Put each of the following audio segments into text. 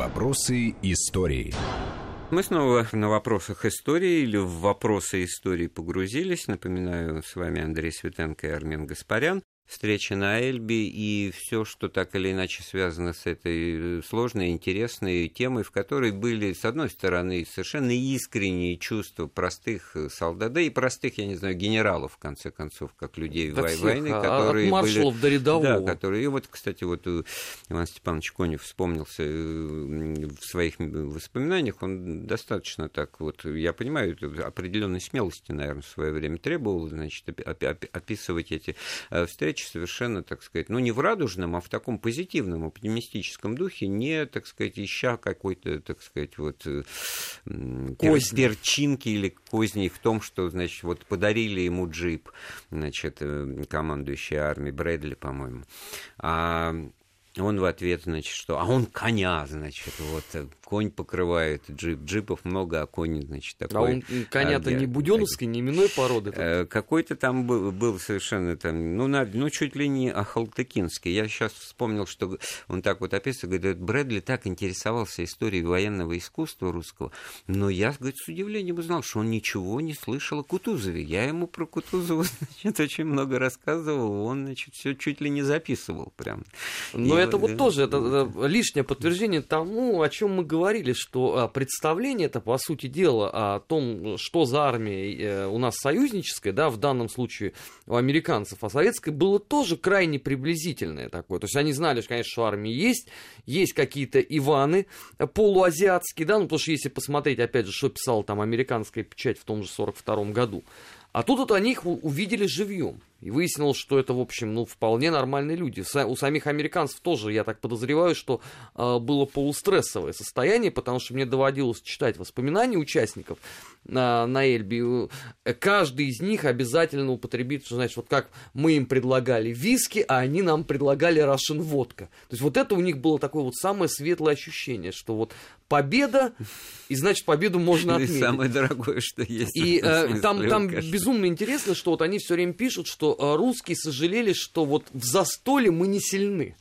Вопросы истории. Мы снова на вопросах истории или в вопросы истории погрузились. Напоминаю, с вами Андрей Светенко и Армен Гаспарян встреча на Эльбе и все, что так или иначе связано с этой сложной, интересной темой, в которой были, с одной стороны, совершенно искренние чувства простых солдат, да и простых, я не знаю, генералов, в конце концов, как людей да войны, всех, которые от маршалов были... до рядового. Да, которые... И вот, кстати, вот Иван Степанович Конев вспомнился э, в своих воспоминаниях, он достаточно так вот, я понимаю, определенной смелости, наверное, в свое время требовал, значит, описывать эти э, встречи речь совершенно, так сказать, ну не в радужном, а в таком позитивном, оптимистическом духе, не, так сказать, ища какой-то, так сказать, вот э, Козни. перчинки или козни в том, что, значит, вот подарили ему джип, значит, э, командующий армией Брэдли, по-моему. А он в ответ, значит, что, а он коня, значит, вот, э, конь покрывает джип, джипов много, а конь, значит, такой. А он коня-то а, не буденовской, не именной породы? Э, какой-то там был, был совершенно там, ну, на, ну, чуть ли не ахалтыкинский. Я сейчас вспомнил, что он так вот описывает, говорит, Брэдли так интересовался историей военного искусства русского, но я, говорит, с удивлением узнал, что он ничего не слышал о Кутузове. Я ему про Кутузова, значит, очень много рассказывал, он, значит, все чуть ли не записывал прям. Но это вот тоже это, лишнее подтверждение тому, о чем мы говорили, что а, представление это, по сути дела, о том, что за армия э, у нас союзническая, да, в данном случае у американцев, а советская, было тоже крайне приблизительное такое. То есть они знали, конечно, что армия есть, есть какие-то Иваны полуазиатские, да, ну, потому что если посмотреть, опять же, что писала там американская печать в том же 42 году, а тут вот они их увидели живьем. И выяснилось, что это, в общем, ну, вполне нормальные люди. У самих американцев тоже, я так подозреваю, что э, было полустрессовое состояние, потому что мне доводилось читать воспоминания участников на, на Эльбе. Каждый из них обязательно употребит, что, значит, вот как мы им предлагали виски, а они нам предлагали рашен водка. То есть вот это у них было такое вот самое светлое ощущение, что вот победа, и значит победу можно отметить. самое дорогое, что есть. И э, там, там безумно интересно, что вот они все время пишут, что что русские сожалели, что вот в застоле мы не сильны.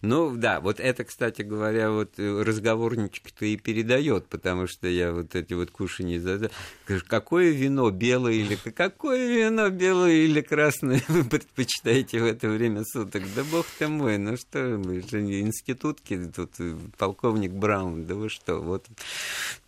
Ну да, вот это, кстати говоря, вот э, разговорничек-то и передает, потому что я вот эти вот кушания. Какое вино, белое или какое вино, белое или красное вы предпочитаете в это время суток? Да бог ты мой, ну что, мы же институтки, тут э, полковник Браун, да вы что, вот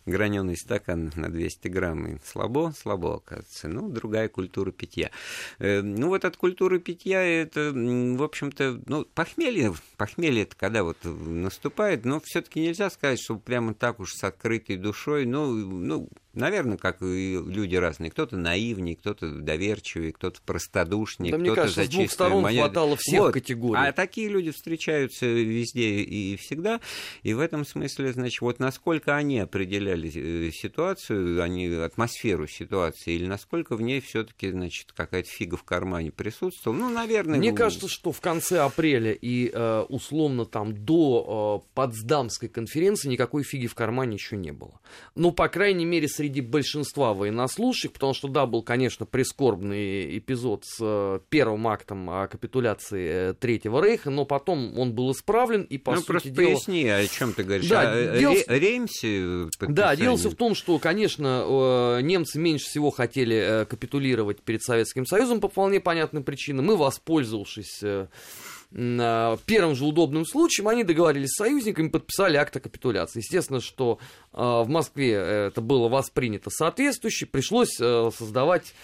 граненый стакан на 200 грамм. И слабо, слабо, оказывается. Ну, другая культура питья. Э, ну, вот от культуры питья это, в общем-то, ну, похмелье, похмелье это когда вот наступает, но все-таки нельзя сказать, что прямо так уж с открытой душой, ну, ну, Наверное, как и люди разные. Кто-то наивнее, кто-то доверчивее, кто-то простодушнее, да, кто-то кажется, за с двух сторон монету. хватало всех вот. категорий. А такие люди встречаются везде и всегда. И в этом смысле, значит, вот насколько они определяли э, ситуацию, они атмосферу ситуации, или насколько в ней все-таки, значит, какая-то фига в кармане присутствовала. Ну, наверное. Мне кажется, что в конце апреля и э, условно там до э, Потсдамской конференции никакой фиги в кармане еще не было. Ну, по крайней мере, среди среди большинства военнослужащих, потому что, да, был, конечно, прискорбный эпизод с э, первым актом о капитуляции э, Третьего Рейха, но потом он был исправлен, и, по ну, сути просто дела... поясни, о чем ты говоришь, да, о дело... Реймсе Да, дело в том, что, конечно, э, немцы меньше всего хотели капитулировать перед Советским Союзом по вполне понятным причинам, мы, воспользовавшись первым же удобным случаем они договорились с союзниками, подписали акт о капитуляции. Естественно, что в Москве это было воспринято соответствующе, пришлось создавать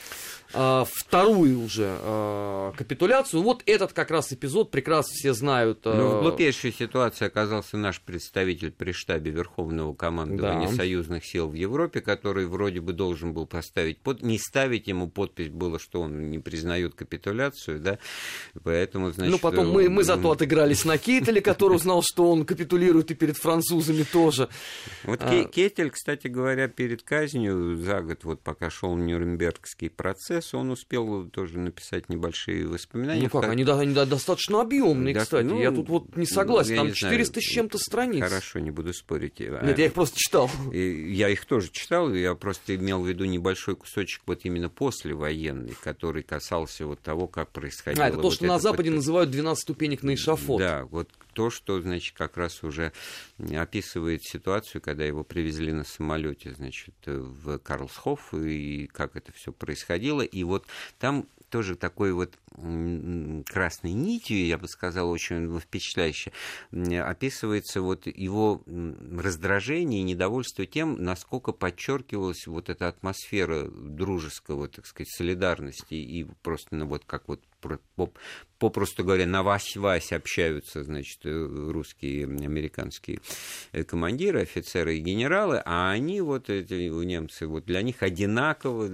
э, вторую уже э, капитуляцию. Вот этот как раз эпизод прекрасно все знают. Э... Ну, в глупейшей ситуации оказался наш представитель при штабе Верховного командования да. союзных сил в Европе, который вроде бы должен был поставить под... не ставить ему подпись было, что он не признает капитуляцию, да, поэтому, значит... Ну, потом мы, мы зато отыгрались на Кейтеле, который узнал, что он капитулирует и перед французами тоже. Вот а... Кейтель, кстати говоря, перед казнью за год, вот пока шел Нюрнбергский процесс, он успел тоже написать небольшие воспоминания. Ну как, они, они достаточно объемные, да, кстати. Ну, я тут вот не согласен, там не 400 знаю. с чем-то страниц. Хорошо, не буду спорить. Нет, я их просто читал. Я их тоже читал, я просто имел в виду небольшой кусочек вот именно послевоенный, который касался вот того, как происходило. А, это то, вот что это на Западе под... называют 12 ступенек на эшафот. Да, вот то, что, значит, как раз уже описывает ситуацию, когда его привезли на самолете, значит, в Карлсхоф, и как это все происходило. И вот там тоже такой вот красной нитью, я бы сказал, очень впечатляюще, описывается вот его раздражение и недовольство тем, насколько подчеркивалась вот эта атмосфера дружеского, так сказать, солидарности и просто, ну, вот как вот попросту говоря, на вась-вась общаются, значит, э, русские, американские э, командиры, офицеры и генералы, а они, вот эти немцы, вот для них одинаково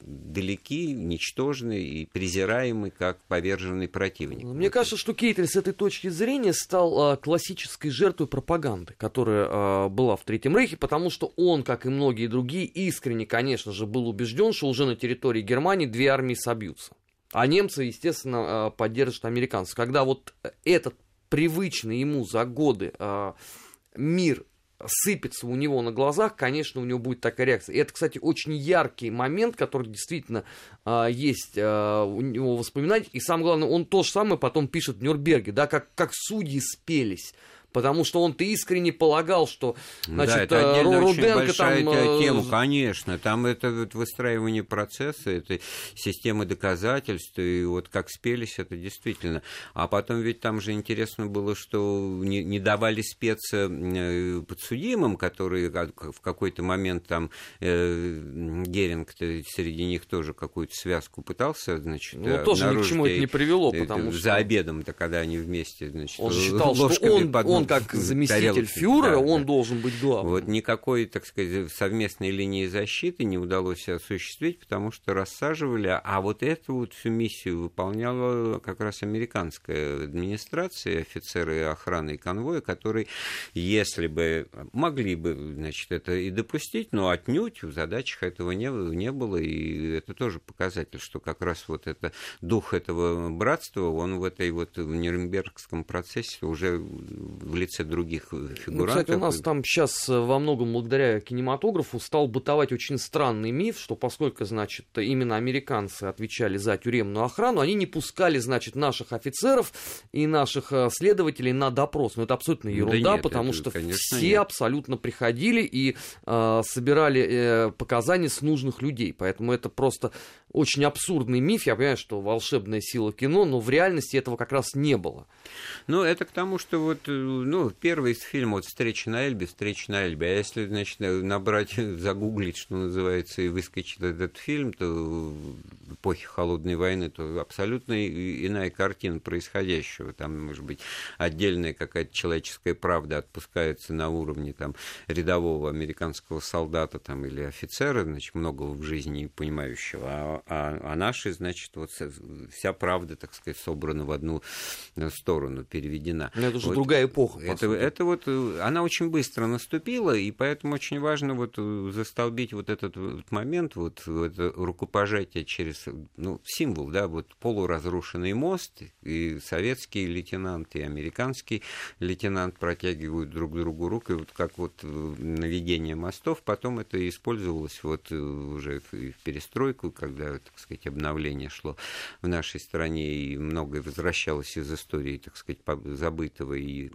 далеки, ничтожны и презираемы, как поверженный противник. Мне кажется, что Кейтель с этой точки зрения стал а, классической жертвой пропаганды, которая а, была в Третьем Рейхе, потому что он, как и многие другие, искренне, конечно же, был убежден, что уже на территории Германии две армии собьются. А немцы, естественно, а, поддержат американцев. Когда вот этот привычный ему за годы а, мир сыпется у него на глазах, конечно, у него будет такая реакция. И это, кстати, очень яркий момент, который действительно а, есть а, у него воспоминания. И самое главное, он то же самое потом пишет в Нюрнберге, да, как, как судьи спелись потому что он-то искренне полагал, что значит, да, это э, Руденко там... Э, тема, конечно, там это вот выстраивание процесса, это системы доказательств, и вот как спелись, это действительно. А потом ведь там же интересно было, что не, не давали спеца э, подсудимым, которые в какой-то момент там э, Геринг среди них тоже какую-то связку пытался, значит, Ну, тоже ни к чему это не привело, потому что... За обедом-то, когда они вместе, значит, он считал, что он, он он как заместитель фюрера, да, он да. должен быть главным. Вот никакой, так сказать, совместной линии защиты не удалось осуществить, потому что рассаживали, а вот эту вот всю миссию выполняла как раз американская администрация, офицеры охраны и конвоя, которые, если бы могли бы, значит, это и допустить, но отнюдь в задачах этого не, не было, и это тоже показатель, что как раз вот это дух этого братства, он в этой вот в Нюрнбергском процессе уже в лице других фигурантов. Ну, кстати, у нас там сейчас э, во многом благодаря кинематографу стал бытовать очень странный миф, что поскольку, значит, именно американцы отвечали за тюремную охрану, они не пускали, значит, наших офицеров и наших э, следователей на допрос. Но это абсолютно ерунда, да нет, потому это, что все нет. абсолютно приходили и э, собирали э, показания с нужных людей. Поэтому это просто очень абсурдный миф. Я понимаю, что волшебная сила кино, но в реальности этого как раз не было. Ну, это к тому, что вот, э, ну, первый фильм, вот «Встреча на Эльбе», «Встреча на Эльбе», а если, значит, набрать, загуглить, что называется, и выскочит этот фильм, то в эпохе Холодной войны, то абсолютно иная картина происходящего. Там, может быть, отдельная какая-то человеческая правда отпускается на уровне там рядового американского солдата там, или офицера, значит, многого в жизни понимающего, а а, а наши, значит, вот вся правда, так сказать, собрана в одну э, сторону, переведена. Но это уже вот, другая эпоха. Это, это вот, э, она очень быстро наступила, и поэтому очень важно вот э, застолбить вот этот вот момент, вот это рукопожатие через, ну, символ, да, вот полуразрушенный мост, и советский лейтенант, и американский лейтенант протягивают друг другу руку, и вот как вот наведение мостов, потом это использовалось вот уже в перестройку, когда так сказать, обновление шло в нашей стране, и многое возвращалось из истории, так сказать, забытого и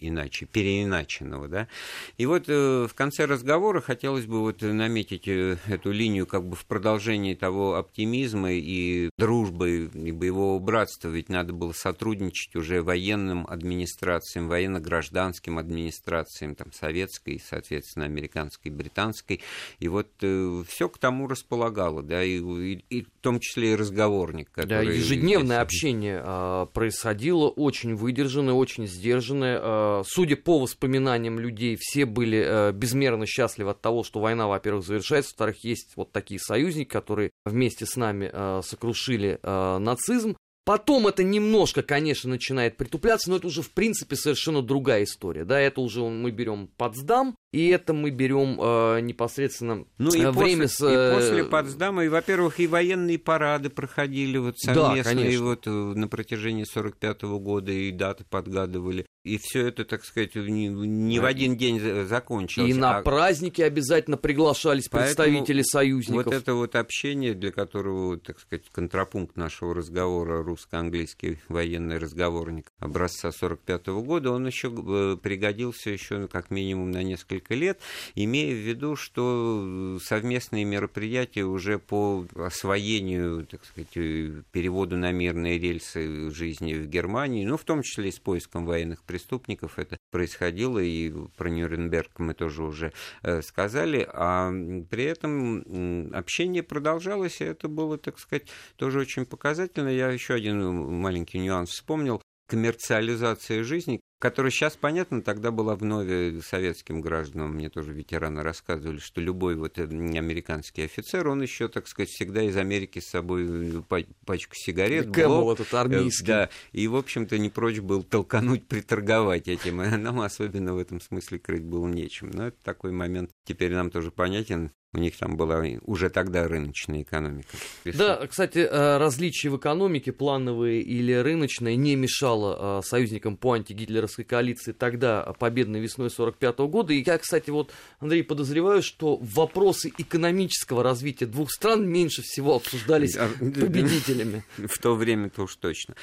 иначе, переиначенного, да. И вот э, в конце разговора хотелось бы вот наметить э, эту линию как бы в продолжении того оптимизма и дружбы, и боевого братства, ведь надо было сотрудничать уже военным администрациям, военно-гражданским администрациям, там, советской, соответственно, американской, британской, и вот э, все к тому располагало, да, и и, и в том числе и разговорник. Который да, ежедневное общение а, происходило, очень выдержанное, очень сдержанное. А, судя по воспоминаниям людей, все были а, безмерно счастливы от того, что война, во-первых, завершается, во-вторых, есть вот такие союзники, которые вместе с нами а, сокрушили а, нацизм. Потом это немножко, конечно, начинает притупляться, но это уже, в принципе, совершенно другая история. Да, это уже мы берем Потсдам, И это мы берем э, непосредственно ну, и время после, с... И после Потсдама, и, во-первых, и военные парады проходили вот совместные да, вот на протяжении 45 -го года, и даты подгадывали. И все это, так сказать, не, не в один день закончилось. И на а... праздники обязательно приглашались Поэтому представители союзников. Вот это вот общение, для которого, так сказать, контрапункт нашего разговора, русско-английский военный разговорник образца 45 -го года, он еще э, пригодился еще ну, как минимум на несколько лет, имея в виду, что совместные мероприятия уже по освоению, так сказать, э, переводу на мирные рельсы жизни в Германии, ну, в том числе и с поиском военных преступников это происходило, и про Нюрнберг мы тоже уже э, сказали, а при этом общение продолжалось, и это было, так сказать, тоже очень показательно. Я еще один маленький нюанс вспомнил коммерциализация жизни, которая сейчас, понятно, тогда была вновь советским гражданам. Мне тоже ветераны рассказывали, что любой вот э, американский офицер, он еще, так сказать, всегда из Америки с собой э, пачку сигарет. Кэмл блок, этот армейский. Да, и, в общем-то, не прочь был толкануть, приторговать этим. И нам особенно в этом смысле крыть было нечем. Но это такой момент теперь нам тоже понятен. У них там была уже тогда рыночная экономика. Да, кстати, э, различия в экономике, плановые или рыночные, не мешало союзникам по антигитлеровскому гитлеровской коалиции тогда победной весной 45 года. И я, кстати, вот, Андрей, подозреваю, что вопросы экономического развития двух стран меньше всего обсуждались победителями. В то время-то уж точно.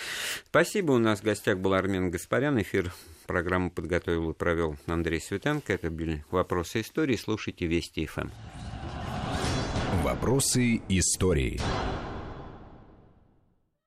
Спасибо. У нас в гостях был Армен Гаспарян. Эфир программу подготовил и провел Андрей Светенко. Это были «Вопросы истории». Слушайте Вести ФМ. «Вопросы истории».